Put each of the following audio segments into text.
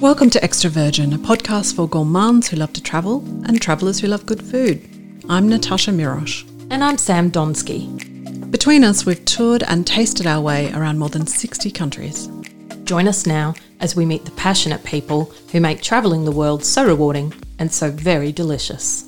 Welcome to Extra Virgin, a podcast for gourmands who love to travel and travellers who love good food. I'm Natasha Mirosh. And I'm Sam Donsky. Between us, we've toured and tasted our way around more than 60 countries. Join us now as we meet the passionate people who make travelling the world so rewarding and so very delicious.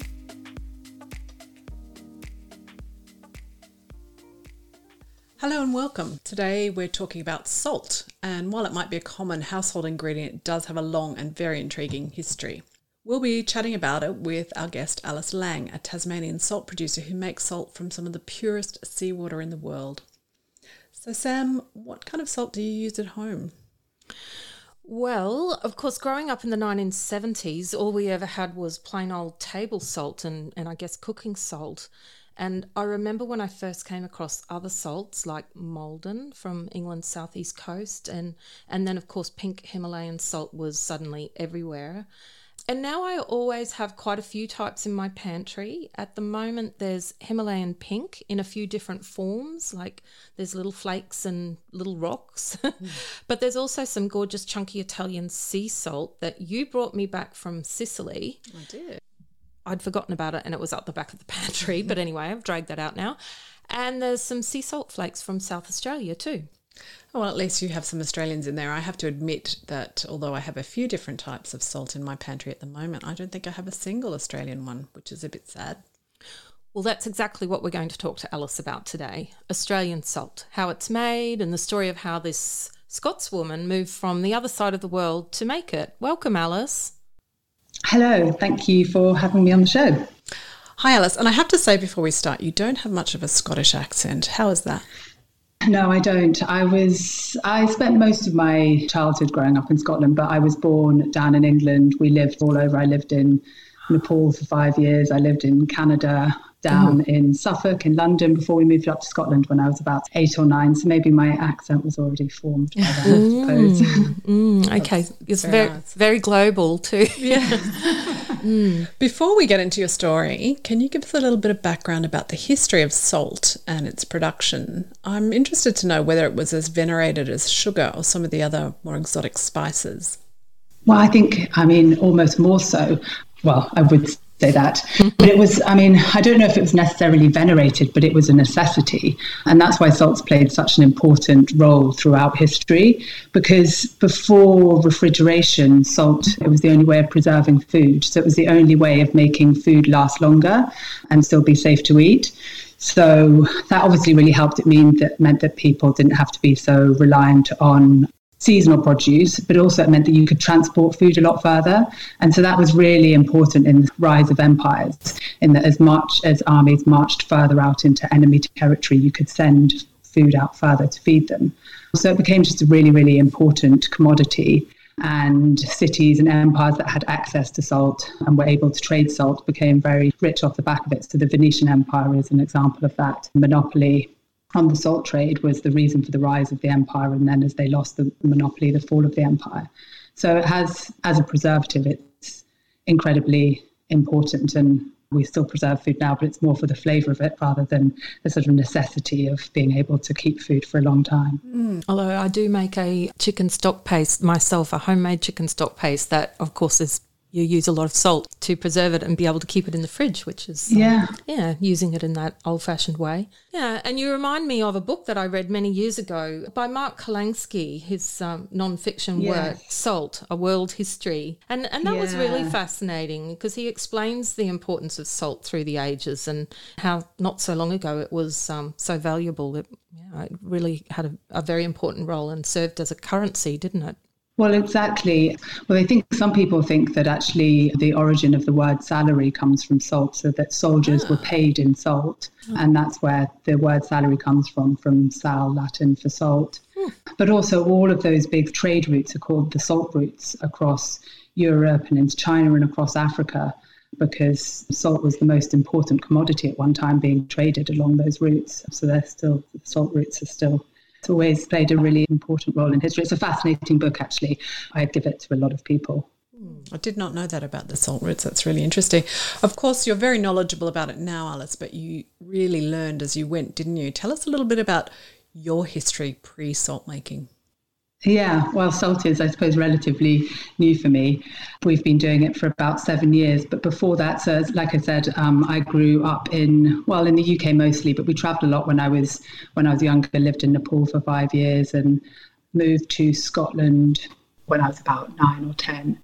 Hello and welcome. Today we're talking about salt, and while it might be a common household ingredient, it does have a long and very intriguing history. We'll be chatting about it with our guest Alice Laing, a Tasmanian salt producer who makes salt from some of the purest seawater in the world. So, Sam, what kind of salt do you use at home? Well, of course, growing up in the 1970s, all we ever had was plain old table salt and, and I guess cooking salt. And I remember when I first came across other salts like Maldon from England's southeast coast, and, and then, of course, pink Himalayan salt was suddenly everywhere. And now I always have quite a few types in my pantry. At the moment, there's Himalayan pink in a few different forms, like there's little flakes and little rocks. Mm. but there's also some gorgeous chunky Italian sea salt that you brought me back from Sicily. I did. I'd forgotten about it and it was up the back of the pantry. but anyway, I've dragged that out now. And there's some sea salt flakes from South Australia too. Well, at least you have some Australians in there. I have to admit that although I have a few different types of salt in my pantry at the moment, I don't think I have a single Australian one, which is a bit sad. Well, that's exactly what we're going to talk to Alice about today Australian salt, how it's made, and the story of how this Scotswoman moved from the other side of the world to make it. Welcome, Alice. Hello, thank you for having me on the show. Hi, Alice. And I have to say before we start, you don't have much of a Scottish accent. How is that? No, I don't. I was I spent most of my childhood growing up in Scotland, but I was born down in England. We lived all over. I lived in Nepal for five years. I lived in Canada down mm. in Suffolk, in London, before we moved up to Scotland when I was about eight or nine. So maybe my accent was already formed by then, I suppose. Mm, okay, it's very, very, nice. very global too. Yeah. mm. Before we get into your story, can you give us a little bit of background about the history of salt and its production? I'm interested to know whether it was as venerated as sugar or some of the other more exotic spices. Well, I think, I mean, almost more so. Well, I would say that. But it was, I mean, I don't know if it was necessarily venerated, but it was a necessity. And that's why salts played such an important role throughout history, because before refrigeration, salt, it was the only way of preserving food. So it was the only way of making food last longer and still be safe to eat. So that obviously really helped. It mean that meant that people didn't have to be so reliant on seasonal produce, but also it meant that you could transport food a lot further. And so that was really important in the rise of empires, in that as much as armies marched further out into enemy territory, you could send food out further to feed them. So it became just a really, really important commodity. And cities and empires that had access to salt and were able to trade salt became very rich off the back of it. So the Venetian Empire is an example of that monopoly on the salt trade was the reason for the rise of the empire, and then as they lost the monopoly, the fall of the empire. So it has, as a preservative, it's incredibly important, and we still preserve food now, but it's more for the flavour of it rather than a sort of necessity of being able to keep food for a long time. Mm. Although I do make a chicken stock paste myself, a homemade chicken stock paste that, of course, is you use a lot of salt to preserve it and be able to keep it in the fridge, which is um, yeah, yeah, using it in that old-fashioned way. Yeah, and you remind me of a book that I read many years ago by Mark Kurlansky, his um, non-fiction yes. work "Salt: A World History," and and that yeah. was really fascinating because he explains the importance of salt through the ages and how not so long ago it was um, so valuable. It, yeah, it really had a, a very important role and served as a currency, didn't it? Well, exactly. Well, I think some people think that actually the origin of the word salary comes from salt, so that soldiers were ah. paid in salt. Oh. And that's where the word salary comes from, from sal, Latin for salt. Hmm. But also, all of those big trade routes are called the salt routes across Europe and into China and across Africa because salt was the most important commodity at one time being traded along those routes. So they're still, the salt routes are still it's always played a really important role in history. It's a fascinating book, actually. I'd give it to a lot of people. I did not know that about the salt routes. That's really interesting. Of course, you're very knowledgeable about it now, Alice, but you really learned as you went, didn't you? Tell us a little bit about your history pre salt making. Yeah, well, salt is, I suppose, relatively new for me. We've been doing it for about seven years. But before that, so like I said, um, I grew up in, well, in the UK mostly, but we traveled a lot when I was when I was younger. Lived in Nepal for five years and moved to Scotland when I was about nine or ten.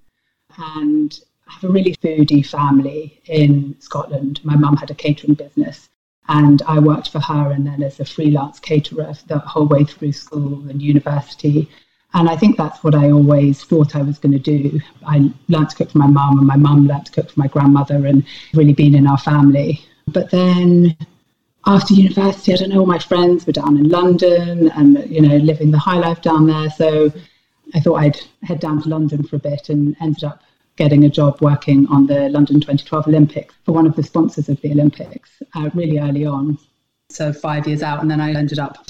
And I have a really foodie family in Scotland. My mum had a catering business, and I worked for her and then as a freelance caterer the whole way through school and university. And I think that's what I always thought I was going to do. I learned to cook for my mum, and my mum learned to cook for my grandmother, and really been in our family. But then after university, I don't know, all my friends were down in London and, you know, living the high life down there. So I thought I'd head down to London for a bit and ended up getting a job working on the London 2012 Olympics for one of the sponsors of the Olympics uh, really early on. So five years out, and then I ended up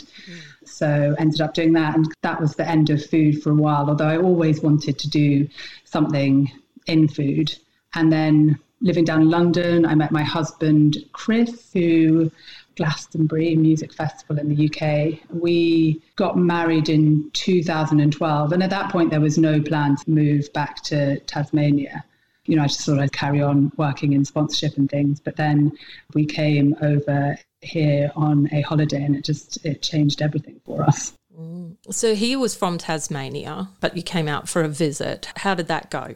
so ended up doing that and that was the end of food for a while although i always wanted to do something in food and then living down in london i met my husband chris who Glastonbury Music Festival in the UK. We got married in 2012, and at that point, there was no plan to move back to Tasmania. You know, I just thought I'd carry on working in sponsorship and things. But then we came over here on a holiday and it just it changed everything for us. Mm. So he was from Tasmania, but you came out for a visit. How did that go?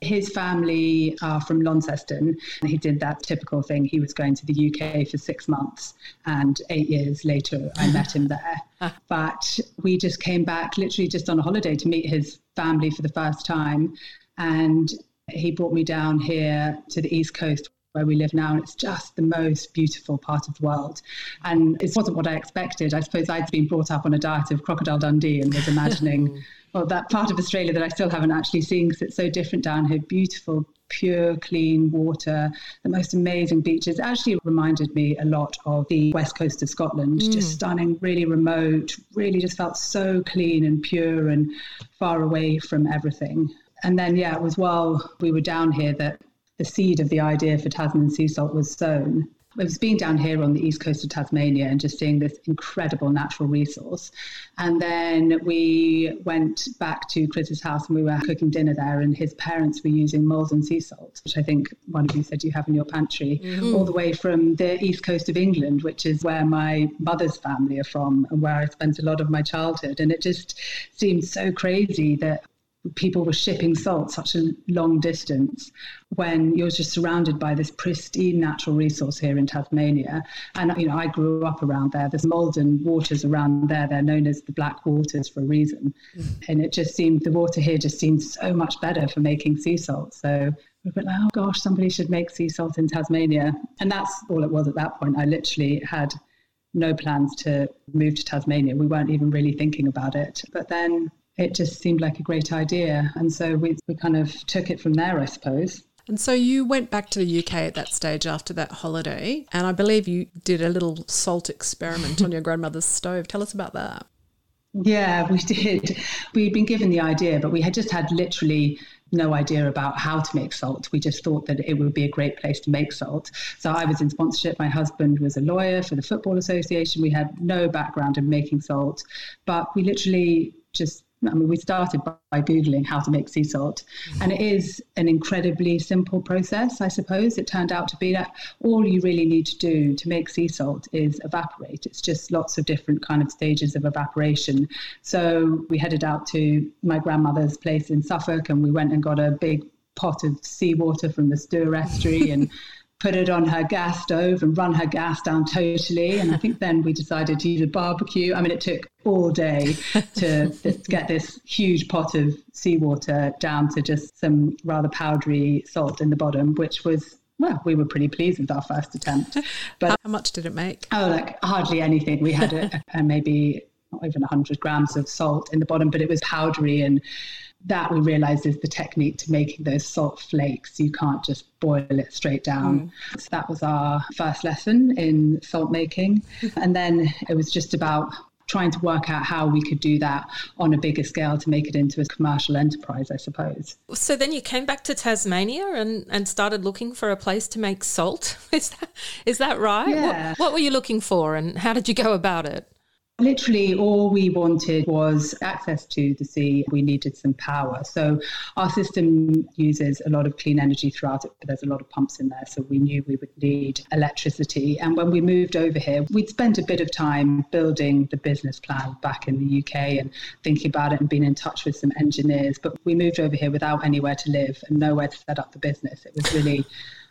His family are from Launceston. He did that typical thing. He was going to the UK for six months, and eight years later, I met him there. but we just came back literally just on a holiday to meet his family for the first time. And he brought me down here to the East Coast where we live now, and it's just the most beautiful part of the world. And it wasn't what I expected. I suppose I'd been brought up on a diet of crocodile Dundee and was imagining, well, that part of Australia that I still haven't actually seen because it's so different down here. Beautiful, pure, clean water, the most amazing beaches. It actually reminded me a lot of the west coast of Scotland, mm. just stunning, really remote, really just felt so clean and pure and far away from everything. And then, yeah, it was while we were down here that the seed of the idea for Tasman sea salt was sown. It was being down here on the east coast of Tasmania and just seeing this incredible natural resource. And then we went back to Chris's house and we were cooking dinner there, and his parents were using Maldon sea salt, which I think one of you said you have in your pantry, mm-hmm. all the way from the east coast of England, which is where my mother's family are from and where I spent a lot of my childhood. And it just seemed so crazy that people were shipping salt such a long distance when you're just surrounded by this pristine natural resource here in Tasmania. And, you know, I grew up around there. There's Maldon waters around there. They're known as the Black Waters for a reason. Mm. And it just seemed, the water here just seemed so much better for making sea salt. So we were like, oh gosh, somebody should make sea salt in Tasmania. And that's all it was at that point. I literally had no plans to move to Tasmania. We weren't even really thinking about it. But then it just seemed like a great idea. And so we, we kind of took it from there, I suppose. And so you went back to the UK at that stage after that holiday, and I believe you did a little salt experiment on your grandmother's stove. Tell us about that. Yeah, we did. We'd been given the idea, but we had just had literally no idea about how to make salt. We just thought that it would be a great place to make salt. So I was in sponsorship. My husband was a lawyer for the Football Association. We had no background in making salt, but we literally just I mean, we started by, Googling how to make sea salt, and it is an incredibly simple process, I suppose. It turned out to be that all you really need to do to make sea salt is evaporate. It's just lots of different kind of stages of evaporation. So we headed out to my grandmother's place in Suffolk, and we went and got a big pot of seawater from the Stour estuary and put it on her gas stove and run her gas down totally. And I think then we decided to use a barbecue. I mean, it took all day to get this huge pot of seawater down to just some rather powdery salt in the bottom, which was well, we were pretty pleased with our first attempt. But how much did it make? Oh, like hardly anything. We had a, a maybe not even 100 grams of salt in the bottom, but it was powdery and that we realized is the technique to making those salt flakes. You can't just boil it straight down. Mm. So that was our first lesson in salt making. and then it was just about trying to work out how we could do that on a bigger scale to make it into a commercial enterprise, I suppose. So then you came back to Tasmania and, and started looking for a place to make salt. Is that is that right? Yeah. What, what were you looking for and how did you go about it? Literally, all we wanted was access to the sea. We needed some power. So, our system uses a lot of clean energy throughout it, but there's a lot of pumps in there. So, we knew we would need electricity. And when we moved over here, we'd spent a bit of time building the business plan back in the UK and thinking about it and being in touch with some engineers. But we moved over here without anywhere to live and nowhere to set up the business. It was really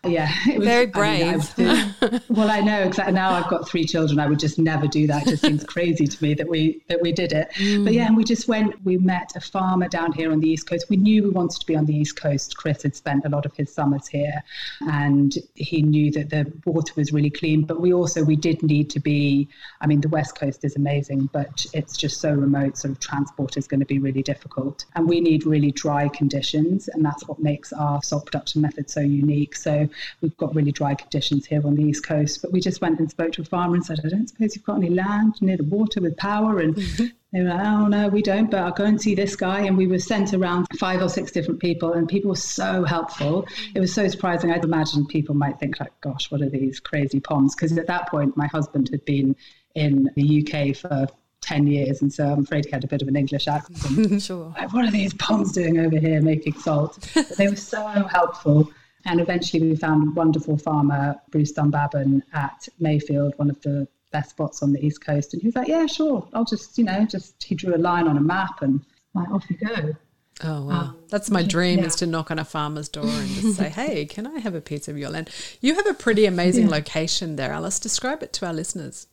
yeah, was very brave. I mean, well, I know exactly. Now I've got three children. I would just never do that. It just seems crazy to me that we that we did it. Mm. But yeah, and we just went. We met a farmer down here on the east coast. We knew we wanted to be on the east coast. Chris had spent a lot of his summers here, and he knew that the water was really clean. But we also we did need to be. I mean, the west coast is amazing, but it's just so remote. Sort of transport is going to be really difficult, and we need really dry conditions, and that's what makes our salt production method so unique. So we've got really dry conditions here on the East Coast. But we just went and spoke to a farmer and said, I don't suppose you've got any land near the water with power. And mm-hmm. they were like, oh, no, we don't, but I'll go and see this guy. And we were sent around five or six different people, and people were so helpful. It was so surprising. I'd imagine people might think, like, gosh, what are these crazy POMs? Because at that point, my husband had been in the UK for 10 years, and so I'm afraid he had a bit of an English accent. sure. Like, what are these POMs doing over here making salt? But they were so helpful. And eventually we found a wonderful farmer, Bruce Dunbabin, at Mayfield, one of the best spots on the East Coast. And he was like, yeah, sure. I'll just, you know, just, he drew a line on a map and like, off you go. Oh wow, um, that's my dream yeah. is to knock on a farmer's door and just say, "Hey, can I have a piece of your land?" You have a pretty amazing yeah. location there, Alice. Describe it to our listeners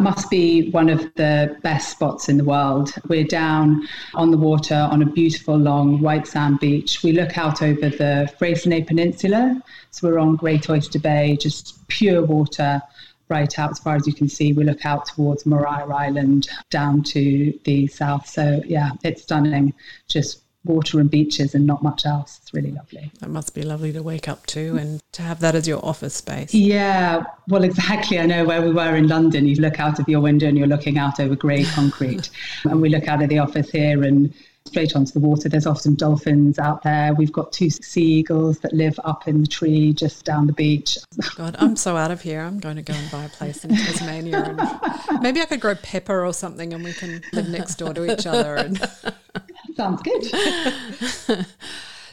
must be one of the best spots in the world. We're down on the water on a beautiful long white sand beach. We look out over the Freycinet Peninsula. So we're on Great Oyster Bay, just pure water right out as far as you can see. We look out towards Maria Island down to the south. So yeah, it's stunning. Just water and beaches and not much else. It's really lovely. That must be lovely to wake up to and to have that as your office space. Yeah, well, exactly. I know where we were in London. You look out of your window and you're looking out over grey concrete. and we look out of the office here and straight onto the water. There's often dolphins out there. We've got two sea seagulls that live up in the tree just down the beach. God, I'm so out of here. I'm going to go and buy a place in Tasmania. And maybe I could grow pepper or something and we can live next door to each other. And Sounds good.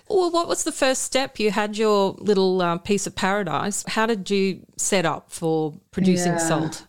well, what was the first step? You had your little uh, piece of paradise. How did you set up for producing yeah. salt?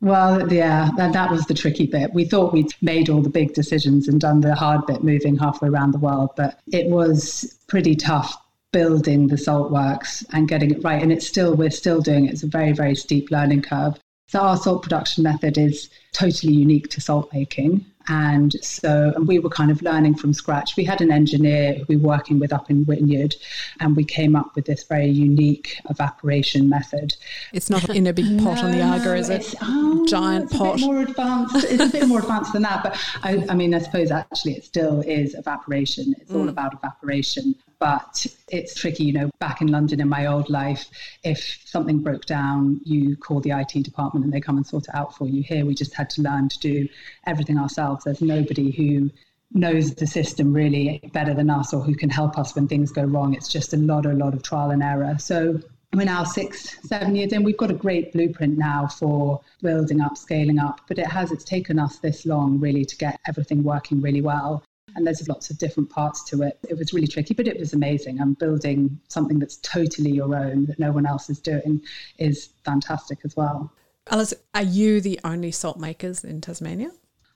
Well, yeah, that, that was the tricky bit. We thought we'd made all the big decisions and done the hard bit moving halfway around the world, but it was pretty tough building the salt works and getting it right. And it's still, we're still doing it. It's a very, very steep learning curve. So our salt production method is totally unique to salt making. And so and we were kind of learning from scratch. We had an engineer who we were working with up in Wynyard, and we came up with this very unique evaporation method. It's not in a big pot no, on the Aga, is it? Oh, Giant it's pot. A bit more advanced. It's a bit more advanced than that. But I, I, mean, I suppose actually it still is evaporation. It's mm. all about evaporation but it's tricky. You know, back in London in my old life, if something broke down, you call the IT department and they come and sort it out for you. Here, we just had to learn to do everything ourselves. There's nobody who knows the system really better than us or who can help us when things go wrong. It's just a lot, a lot of trial and error. So we're now six, seven years in. We've got a great blueprint now for building up, scaling up, but it has, it's taken us this long really to get everything working really well and there's lots of different parts to it. It was really tricky, but it was amazing. I'm building something that's totally your own that no one else is doing is fantastic as well. Alice, are you the only salt makers in Tasmania?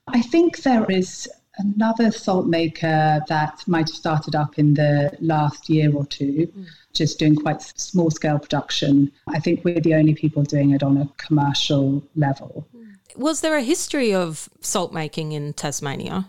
I think there is another salt maker that might have started up in the last year or two, mm. just doing quite small scale production. I think we're the only people doing it on a commercial level. Was there a history of salt making in Tasmania?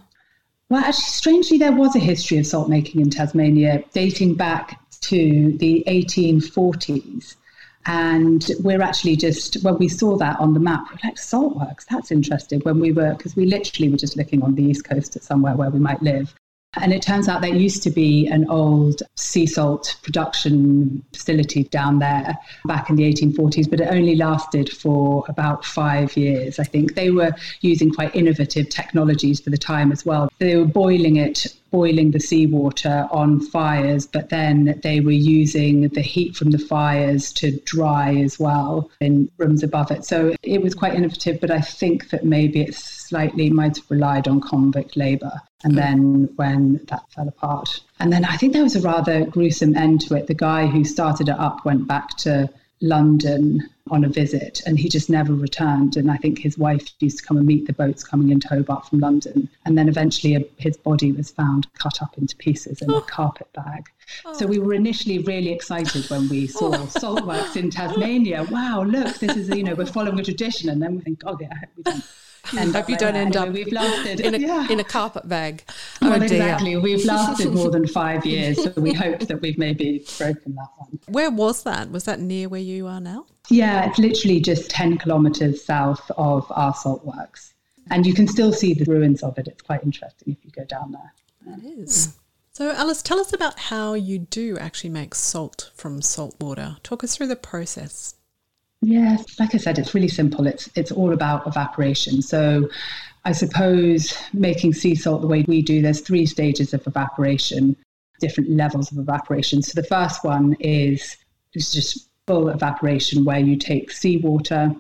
Well, actually, strangely, there was a history of salt making in Tasmania dating back to the 1840s. And we're actually just, when we saw that on the map, we are like, salt works, that's interesting. When we were, because we literally were just looking on the east coast at somewhere where we might live. And it turns out there used to be an old sea salt production facility down there back in the 1840s, but it only lasted for about five years, I think. They were using quite innovative technologies for the time as well. They were boiling it boiling the seawater on fires, but then they were using the heat from the fires to dry as well in rooms above it. So it was quite innovative, but I think that maybe it slightly might have relied on convict labour. And hmm. then when that fell apart. And then I think there was a rather gruesome end to it. The guy who started it up went back to London on a visit and he just never returned. And I think his wife used to come and meet the boats coming into Hobart from London. And then eventually a, his body was found cut up into pieces in oh. a carpet bag. Oh. So we were initially really excited when we saw oh. saltworks in Tasmania. Wow, look, this is, you know, we're following a tradition. And then we think, oh, yeah, we don't and hope you don't end up we've lasted in a, yeah. in a carpet bag. Oh well, oh, exactly. We've lasted more than five years, so we hope that we've maybe broken that one. Where was that? Was that near where you are now? Yeah, it's literally just 10 kilometres south of our salt works. And you can still see the ruins of it. It's quite interesting if you go down there. It is. So, Alice, tell us about how you do actually make salt from salt water. Talk us through the process. Yes, like I said, it's really simple. It's it's all about evaporation. So I suppose making sea salt the way we do, there's three stages of evaporation, different levels of evaporation. So the first one is, is just full evaporation where you take seawater,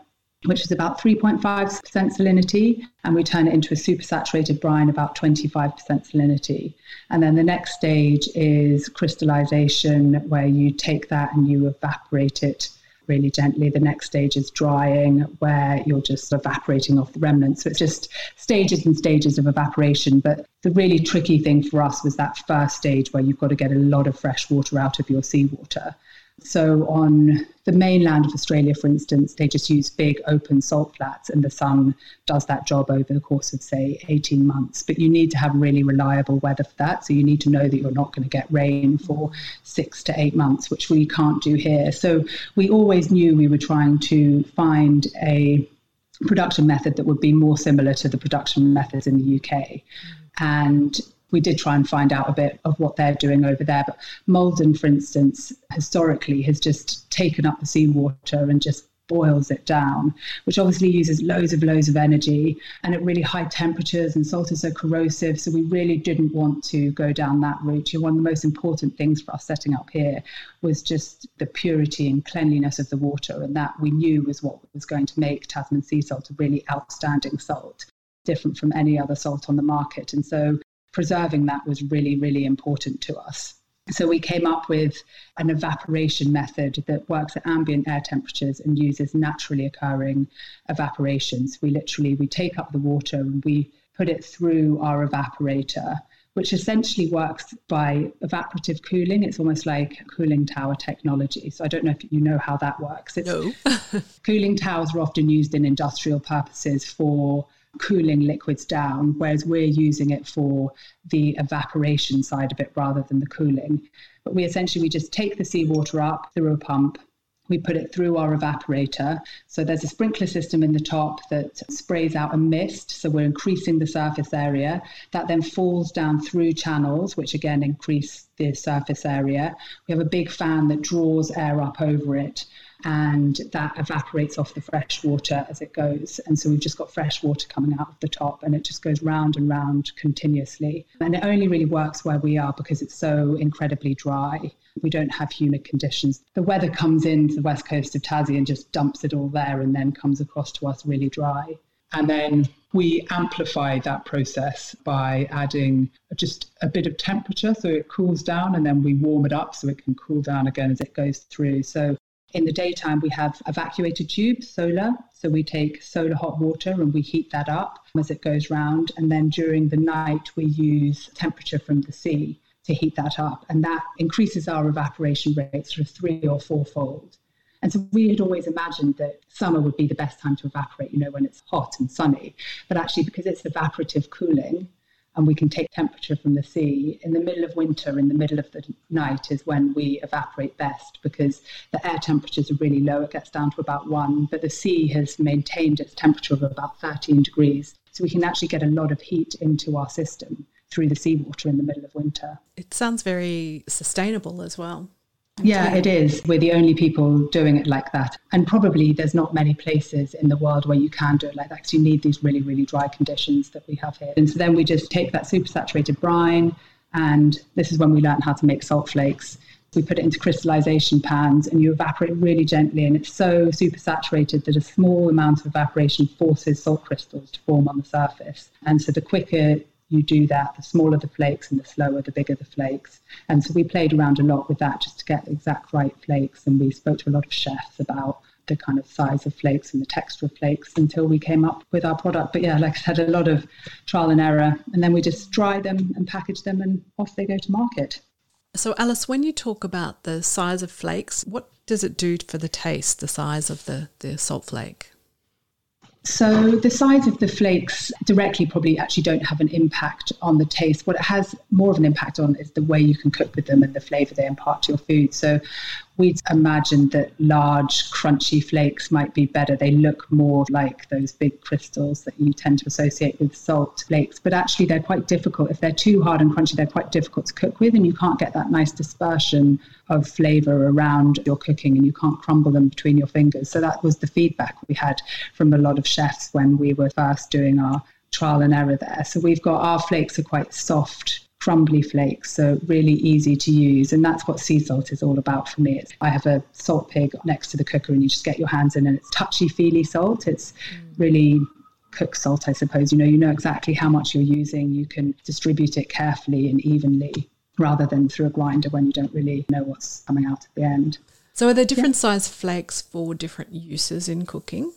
which is about 3.5% salinity, and we turn it into a supersaturated brine about 25% salinity. And then the next stage is crystallization, where you take that and you evaporate it really gently. The next stage is drying, where you're just evaporating off the remnants. So it's just stages and stages of evaporation. But the really tricky thing for us was that first stage where you've got to get a lot of fresh water out of your seawater. So on the mainland of Australia, for instance, they just use big open salt flats, and the sun does that job over the course of, say, 18 months. But you need to have really reliable weather for that. So you need to know that you're not going to get rain for six to eight months, which we can't do here. So we always knew we were trying to find a production method that would be more similar to the production methods in the UK. And we did try and find out a bit of what they're doing over there. But Maldon, for instance, historically has just taken up the seawater and just boils it down, which obviously uses loads of loads of energy and at really high temperatures. And salt is so corrosive, so we really didn't want to go down that route. And One of the most important things for us setting up here was just the purity and cleanliness of the water, and that we knew was what was going to make Tasman sea salt a really outstanding salt different from any other salt on the market. And so preserving that was really, really important to us. So we came up with an evaporation method that works at ambient air temperatures and uses naturally occurring evaporations. We literally we take up the water and we put it through our evaporator, which essentially works by evaporative cooling. It's almost like cooling tower technology. So I don't know if you know how that works. It's, no. cooling towers are often used in industrial purposes for cooling liquids down, whereas we're using it for the evaporation side of it rather than the cooling. But we essentially we just take the seawater up through a pump. We put it through our evaporator. So there's a sprinkler system in the top that sprays out a mist. So we're increasing the surface area. That then falls down through channels, which again increase the surface area. We have a big fan that draws air up over it and that evaporates off the fresh water as it goes. And so we've just got fresh water coming out of the top and it just goes round and round continuously. And it only really works where we are because it's so incredibly dry. We don't have humid conditions. The weather comes into the west coast of Tassie and just dumps it all there and then comes across to us really dry. And then we amplify that process by adding just a bit of temperature so it cools down and then we warm it up so it can cool down again as it goes through. So in the daytime, we have evacuated tubes, solar. So we take solar hot water and we heat that up as it goes round. And then during the night, we use temperature from the sea to heat that up. And that increases our evaporation rate sort of three or fourfold. And so we had always imagined that summer would be the best time to evaporate, you know, when it's hot and sunny. But actually, because it's evaporative cooling, and we can take temperature from the sea. In the middle of winter, in the middle of the night, is when we evaporate best because the air temperatures are really low. It gets down to about one, but the sea has maintained its temperature of about 13 degrees. So we can actually get a lot of heat into our system through the seawater in the middle of winter. It sounds very sustainable as well. Yeah, it is. We're the only people doing it like that. And probably there's not many places in the world where you can do it like that because you need these really, really dry conditions that we have here. And so then we just take that supersaturated brine And this is when we learn how to make salt flakes. We put it into crystallization pans and you evaporate really gently, and it's so super saturated that a small amount of evaporation forces salt crystals to form on the surface. And so the quicker you do that, the smaller the flakes and the slower, the bigger the flakes. And so we played around a lot with that just to get the exact right flakes. And we spoke to a lot of chefs about the kind of size of flakes and the texture of flakes until we came up with our product. But yeah, like I said, a lot of trial and error. And then we just dry them and package them and off they go to market. So, Alice, when you talk about the size of flakes, what does it do for the taste, the size of the, the salt flake? So the size of the flakes directly probably actually don't have an impact on the taste. What it has more of an impact on is the way you can cook with them and the flavour they impart to your food. So we'd imagined that large, crunchy flakes might be better. They look more like those big crystals that you tend to associate with salt flakes, but actually they're quite difficult. If they're too hard and crunchy, they're quite difficult to cook with, and you can't get that nice dispersion of flavour around your cooking, and you can't crumble them between your fingers. So that was the feedback we had from a lot of chefs when we were first doing our trial and error there. So we've got our flakes are quite soft crumbly flakes, so really easy to use. And that's what sea salt is all about for me. It's, I have a salt pig next to the cooker, and you just get your hands in, and it's touchy feely salt. It's mm. really cook salt, I suppose. You know, you know exactly how much you're using. You can distribute it carefully and evenly, rather than through a grinder when you don't really know what's coming out at the end. So, are there different yeah. size flakes for different uses in cooking?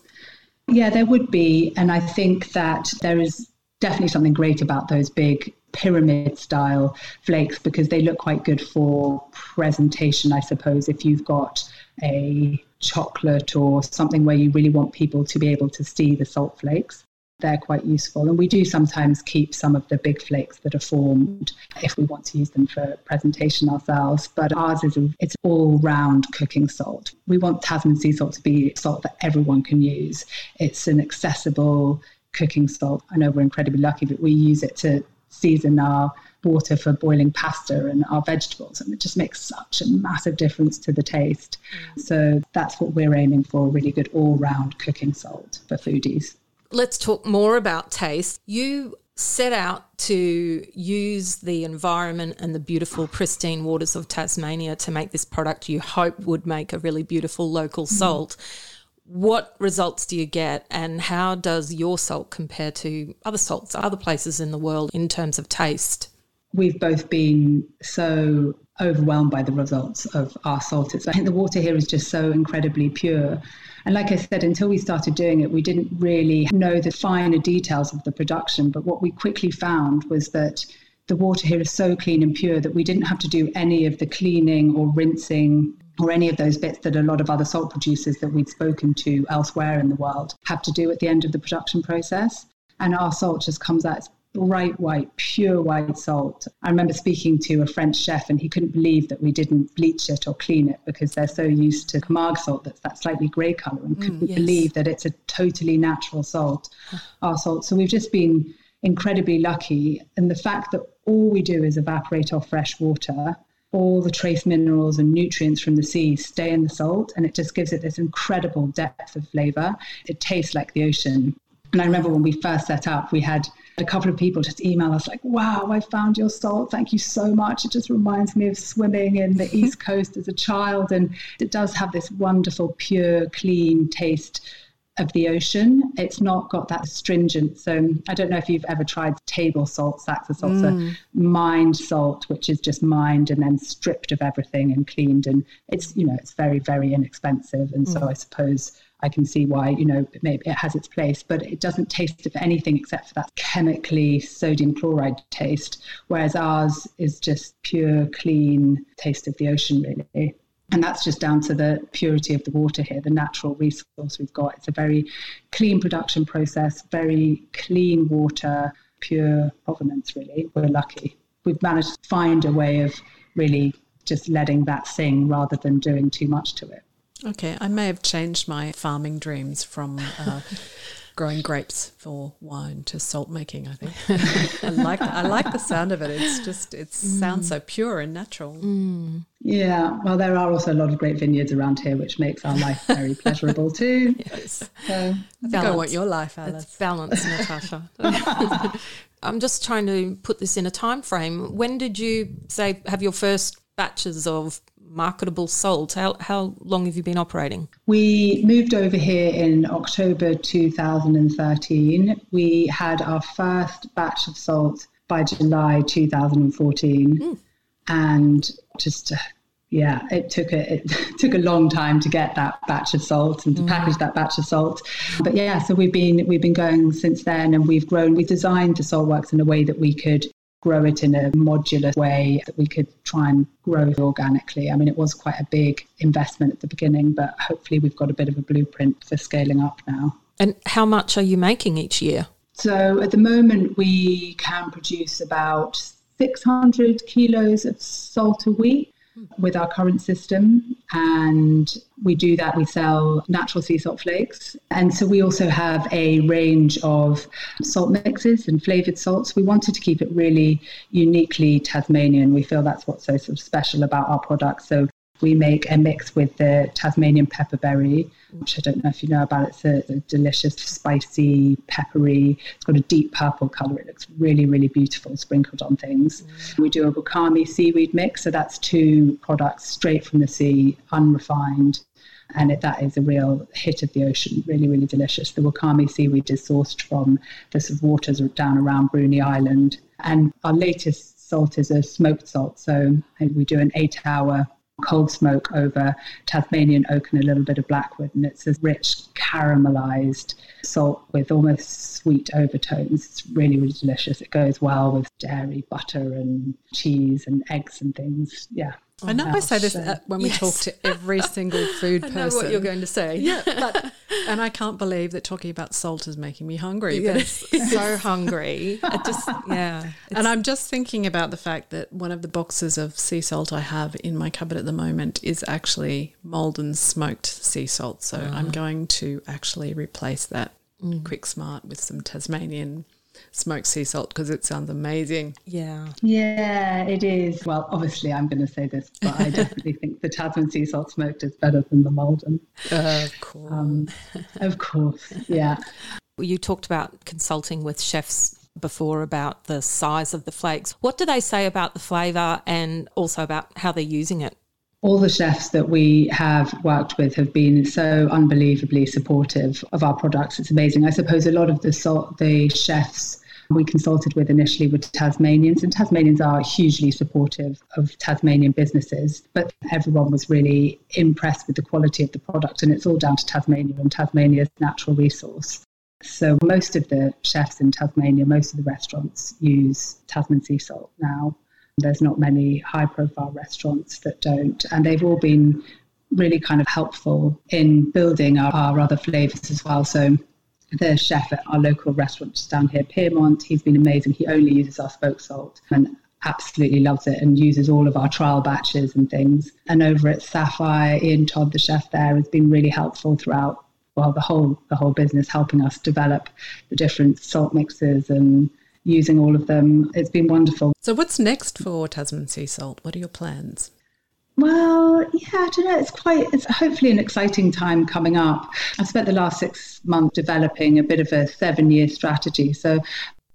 Yeah, there would be. And I think that there is definitely something great about those big pyramid style flakes because they look quite good for presentation, I suppose, if you've got a chocolate or something where you really want people to be able to see the salt flakes. They're quite useful. And we do sometimes keep some of the big flakes that are formed if we want to use them for presentation ourselves. But ours is a, it's all round cooking salt. We want Tasman sea salt to be salt that everyone can use. It's an accessible cooking salt. I know we're incredibly lucky, but we use it to season our water for boiling pasta and our vegetables. And it just makes such a massive difference to the taste. Mm. So that's what we're aiming for really good all round cooking salt for foodies. Let's talk more about taste. You set out to use the environment and the beautiful, pristine waters of Tasmania to make this product you hope would make a really beautiful local mm. salt. Mm what results do you get and how does your salt compare to other salts other places in the world in terms of taste? We've both been so overwhelmed by the results of our salt. I think the water here is just so incredibly pure. And like i said until we started doing it we didn't really know the finer details of the production. But what we quickly found was that the water here is so clean and pure that we didn't have to do any of the cleaning or rinsing or any of those bits that a lot of other salt producers that we'd spoken to elsewhere in the world have to do at the end of the production process. And our salt just comes out as bright white, pure white salt. I remember speaking to a French chef and he couldn't believe that we didn't bleach it or clean it because they're so used to Camargue salt that's that slightly grey colour and couldn't mm, yes. believe that it's a totally natural salt, our salt. So we've just been incredibly lucky. And the fact that all we do is evaporate off fresh water all the trace minerals and nutrients from the sea stay in the salt and it just gives it this incredible depth of flavor. It tastes like the ocean. And I remember when we first set up, we had a couple of people just email us like, wow, I found your salt. Thank you so much. It just reminds me of swimming in the East Coast as a child. And it does have this wonderful, pure, clean taste of the ocean. It's not got that stringent. So I don't know if you've ever tried table salt. Saxa salt's mm. mined salt, which is just mined and then stripped of everything and cleaned. And it's, you know, it's very, very inexpensive. And mm. so I suppose I can see why, you know, maybe it has its place, but it doesn't taste of anything except for that chemically sodium chloride taste, whereas ours is just pure, clean taste of the ocean, really. And that's just down to the purity of the water here, the natural resource we've got. It's a very clean production process, very clean water, pure provenance, really. We're lucky. We've managed to find a way of really just letting that sing rather than doing too much to it. Okay, I may have changed my farming dreams from uh, growing grapes for wine to salt making. I think I like I like the sound of it. It's just it sounds so pure and natural. Yeah, well, there are also a lot of great vineyards around here, which makes our life very pleasurable too. Yes, So, I think I want your life, Alice. It's balance, Natasha. I'm just trying to put this in a time frame. When did you say have your first batches of marketable salt? How how long have you been operating? We moved over here in October 2013. We had our first batch of salt by July 2014, and just uh, yeah, it took a it took a long time to get that batch of salt and to package that batch of salt. But yeah, so we've been we've been going since then, and we've grown. We designed the salt works in a way that we could grow it in a modular way that we could try and grow organically. I mean, it was quite a big investment at the beginning, but hopefully we've got a bit of a blueprint for scaling up now. And how much are you making each year? So at the moment, we can produce about 600 kilos of salt a week with our current system. And we do that, we sell natural sea salt flakes. And so we also have a range of salt mixes and flavored salts. We wanted to keep it really uniquely Tasmanian. We feel that's what's so sort of special about our product. So we make a mix with the Tasmanian pepperberry, which I don't know if you know about. It's a, a delicious, spicy, peppery. It's got a deep purple colour. It looks really, really beautiful sprinkled on things. Mm. We do a wakame seaweed mix. So that's two products straight from the sea, unrefined. And it, that is a real hit of the ocean. Really, really delicious. The wakame seaweed is sourced from the sort of waters down around Bruny Island. And our latest salt is a smoked salt. So we do an eight hour cold smoke over Tasmanian oak and a little bit of blackwood, and it's a rich caramelized salt with almost sweet overtones. It's really, really delicious. It goes well with dairy, butter, and cheese and eggs and things. Yeah. I know I say this uh, when we talk to every single food person. I know what you're going to say. Yeah, but and I can't believe that talking about salt is making me hungry. But Yes, so hungry. I just yeah. And I'm just thinking about the fact that one of the boxes of sea salt I have in my cupboard at the moment is actually Maldon smoked sea salt. So I'm going to actually replace that Quick Smart with some Tasmanian smoked sea salt because it sounds amazing. Yeah. Yeah, it is. Well, obviously, I'm going to say this, but I definitely think the Tasman sea salt smoked is better than the Maldon. Of course. Um, of course, yeah. You talked about consulting with chefs before about the size of the flakes. What do they say about the flavour and also about how they're using it? All the chefs that we have worked with have been so unbelievably supportive of our products. It's amazing. I suppose a lot of the the chefs we consulted with initially were Tasmanians, and Tasmanians are hugely supportive of Tasmanian businesses. But everyone was really impressed with the quality of the product, and it's all down to Tasmania and Tasmania's natural resource. So most of the chefs in Tasmania, most of the restaurants use Tasman sea salt now. There's not many high profile restaurants that don't, and they've all been really kind of helpful in building our, our other flavors as well. So the chef at our local restaurant just down here, Piermont, he's been amazing. He only uses our spoke salt and absolutely loves it and uses all of our trial batches and things. And over at Saffire, Ian Todd, the chef there, has been really helpful throughout well the whole the whole business, helping us develop the different salt mixes and using all of them. It's been wonderful. so what's next for Tasman sea salt? What are your plans? Well, yeah, I don't know. It's quite, it's hopefully an exciting time coming up. I've spent the last six months developing a bit of a seven year strategy. So,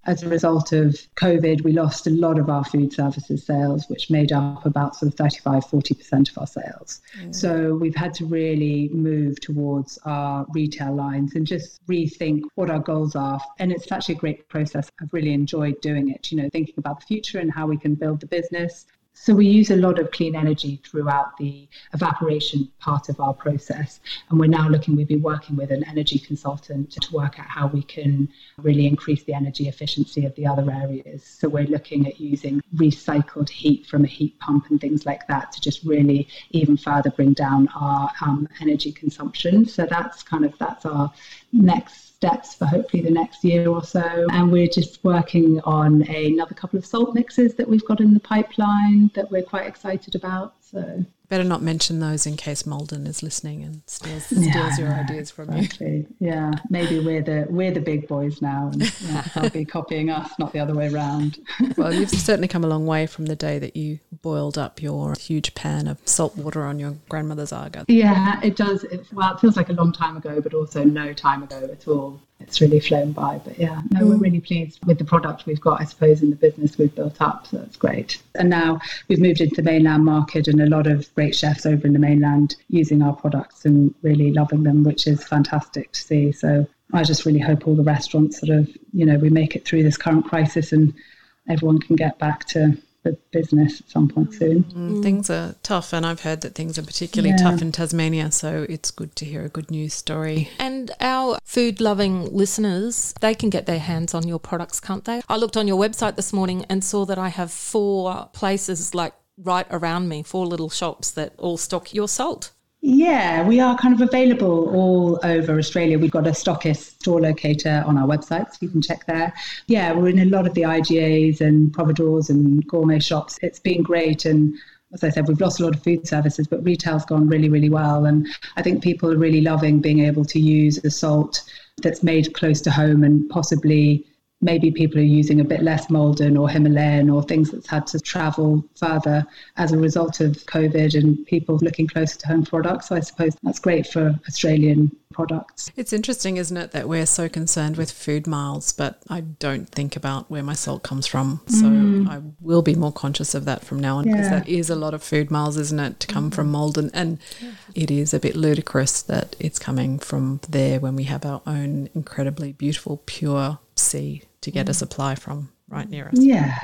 as a result of COVID, we lost a lot of our food services sales, which made up about sort of 35, 40% of our sales. Mm. So, we've had to really move towards our retail lines and just rethink what our goals are. And it's actually a great process. I've really enjoyed doing it, you know, thinking about the future and how we can build the business. So we use a lot of clean energy throughout the evaporation part of our process. And we're now looking, we've been working with an energy consultant to work out how we can really increase the energy efficiency of the other areas. So we're looking at using recycled heat from a heat pump and things like that to just really even further bring down our um, energy consumption. So that's kind of, that's our next steps for hopefully the next year or so. And we're just working on another couple of salt mixes that we've got in the pipeline that we're quite excited about. So better not mention those in case Maldon is listening and steals, steals yeah, your ideas from exactly. you. Yeah, maybe we're the we're the big boys now, and yeah, they'll be copying us, not the other way around. well, you've certainly come a long way from the day that you boiled up your huge pan of salt water on your grandmother's Aga. Yeah, it does. It, well, it feels like a long time ago, but also no time ago at all it's really flown by. But yeah, no, we're mm. really pleased with the product we've got, I suppose, in the business we've built up. So that's great. And now we've moved into the mainland market and a lot of great chefs over in the mainland using our products and really loving them, which is fantastic to see. So I just really hope all the restaurants sort of, you know, we make it through this current crisis and everyone can get back to the business at some point soon. Mm, things are tough, and I've heard that things are particularly yeah. tough in Tasmania, so it's good to hear a good news story. And our food loving listeners, they can get their hands on your products, can't they? I looked on your website this morning and saw that I have four places like right around me, four little shops that all stock your salt. Yeah, we are kind of available all over Australia. We've got a stockist store locator on our website, so you can check there. Yeah, we're in a lot of the IGAs and providores and gourmet shops. It's been great. And as I said, we've lost a lot of food services, but retail's gone really, really well. And I think people are really loving being able to use the salt that's made close to home and possibly maybe people are using a bit less Maldon or Himalayan or things that's had to travel further as a result of COVID and people looking closer to home products. I suppose that's great for Australian products. It's interesting, isn't it, that we're so concerned with food miles, but I don't think about where my salt comes from. So mm. I will be more conscious of that from now on because yeah. that is a lot of food miles, isn't it, to come mm. from Maldon. And yeah. it is a bit ludicrous that it's coming from there when we have our own incredibly beautiful, pure sea to get a mm. supply from right near us. Yeah.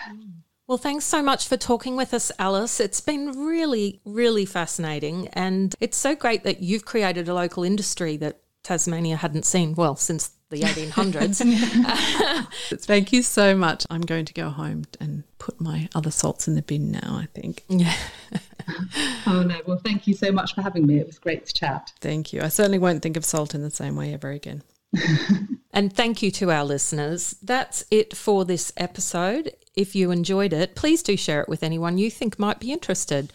Well, thanks so much for talking with us, Alice. It's been really, really fascinating. And it's so great that you've created a local industry that Tasmania hadn't seen, well, since the 1800s. Thank you so much. I'm going to go home and put my other salts in the bin now, I think. Yeah. oh, no. Well, thank you so much for having me. It was great to chat. Thank you. I certainly won't think of salt in the same way ever again. and thank you to our listeners. That's it for this episode. If you enjoyed it, please do share it with anyone you think might be interested.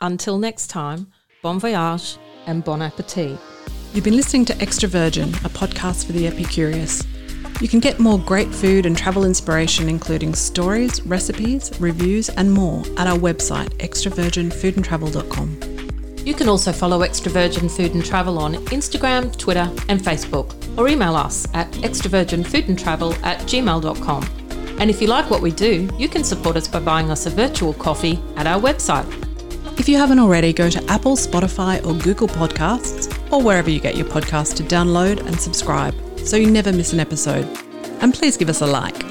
Until next time, bon voyage and bon appetit. You've been listening to Extra Virgin, a podcast for the Epicurious. You can get more great food and travel inspiration, including stories, recipes, reviews, and more at our website, extravirginfoodandtravel.com. You can also follow Extra Virgin Food and Travel on Instagram, Twitter, and Facebook, or email us at extravirginfoodandtravel at gmail.com. And if you like what we do, you can support us by buying us a virtual coffee at our website. If you haven't already, go to Apple, Spotify, or Google Podcasts, or wherever you get your podcasts to download and subscribe so you never miss an episode. And please give us a like.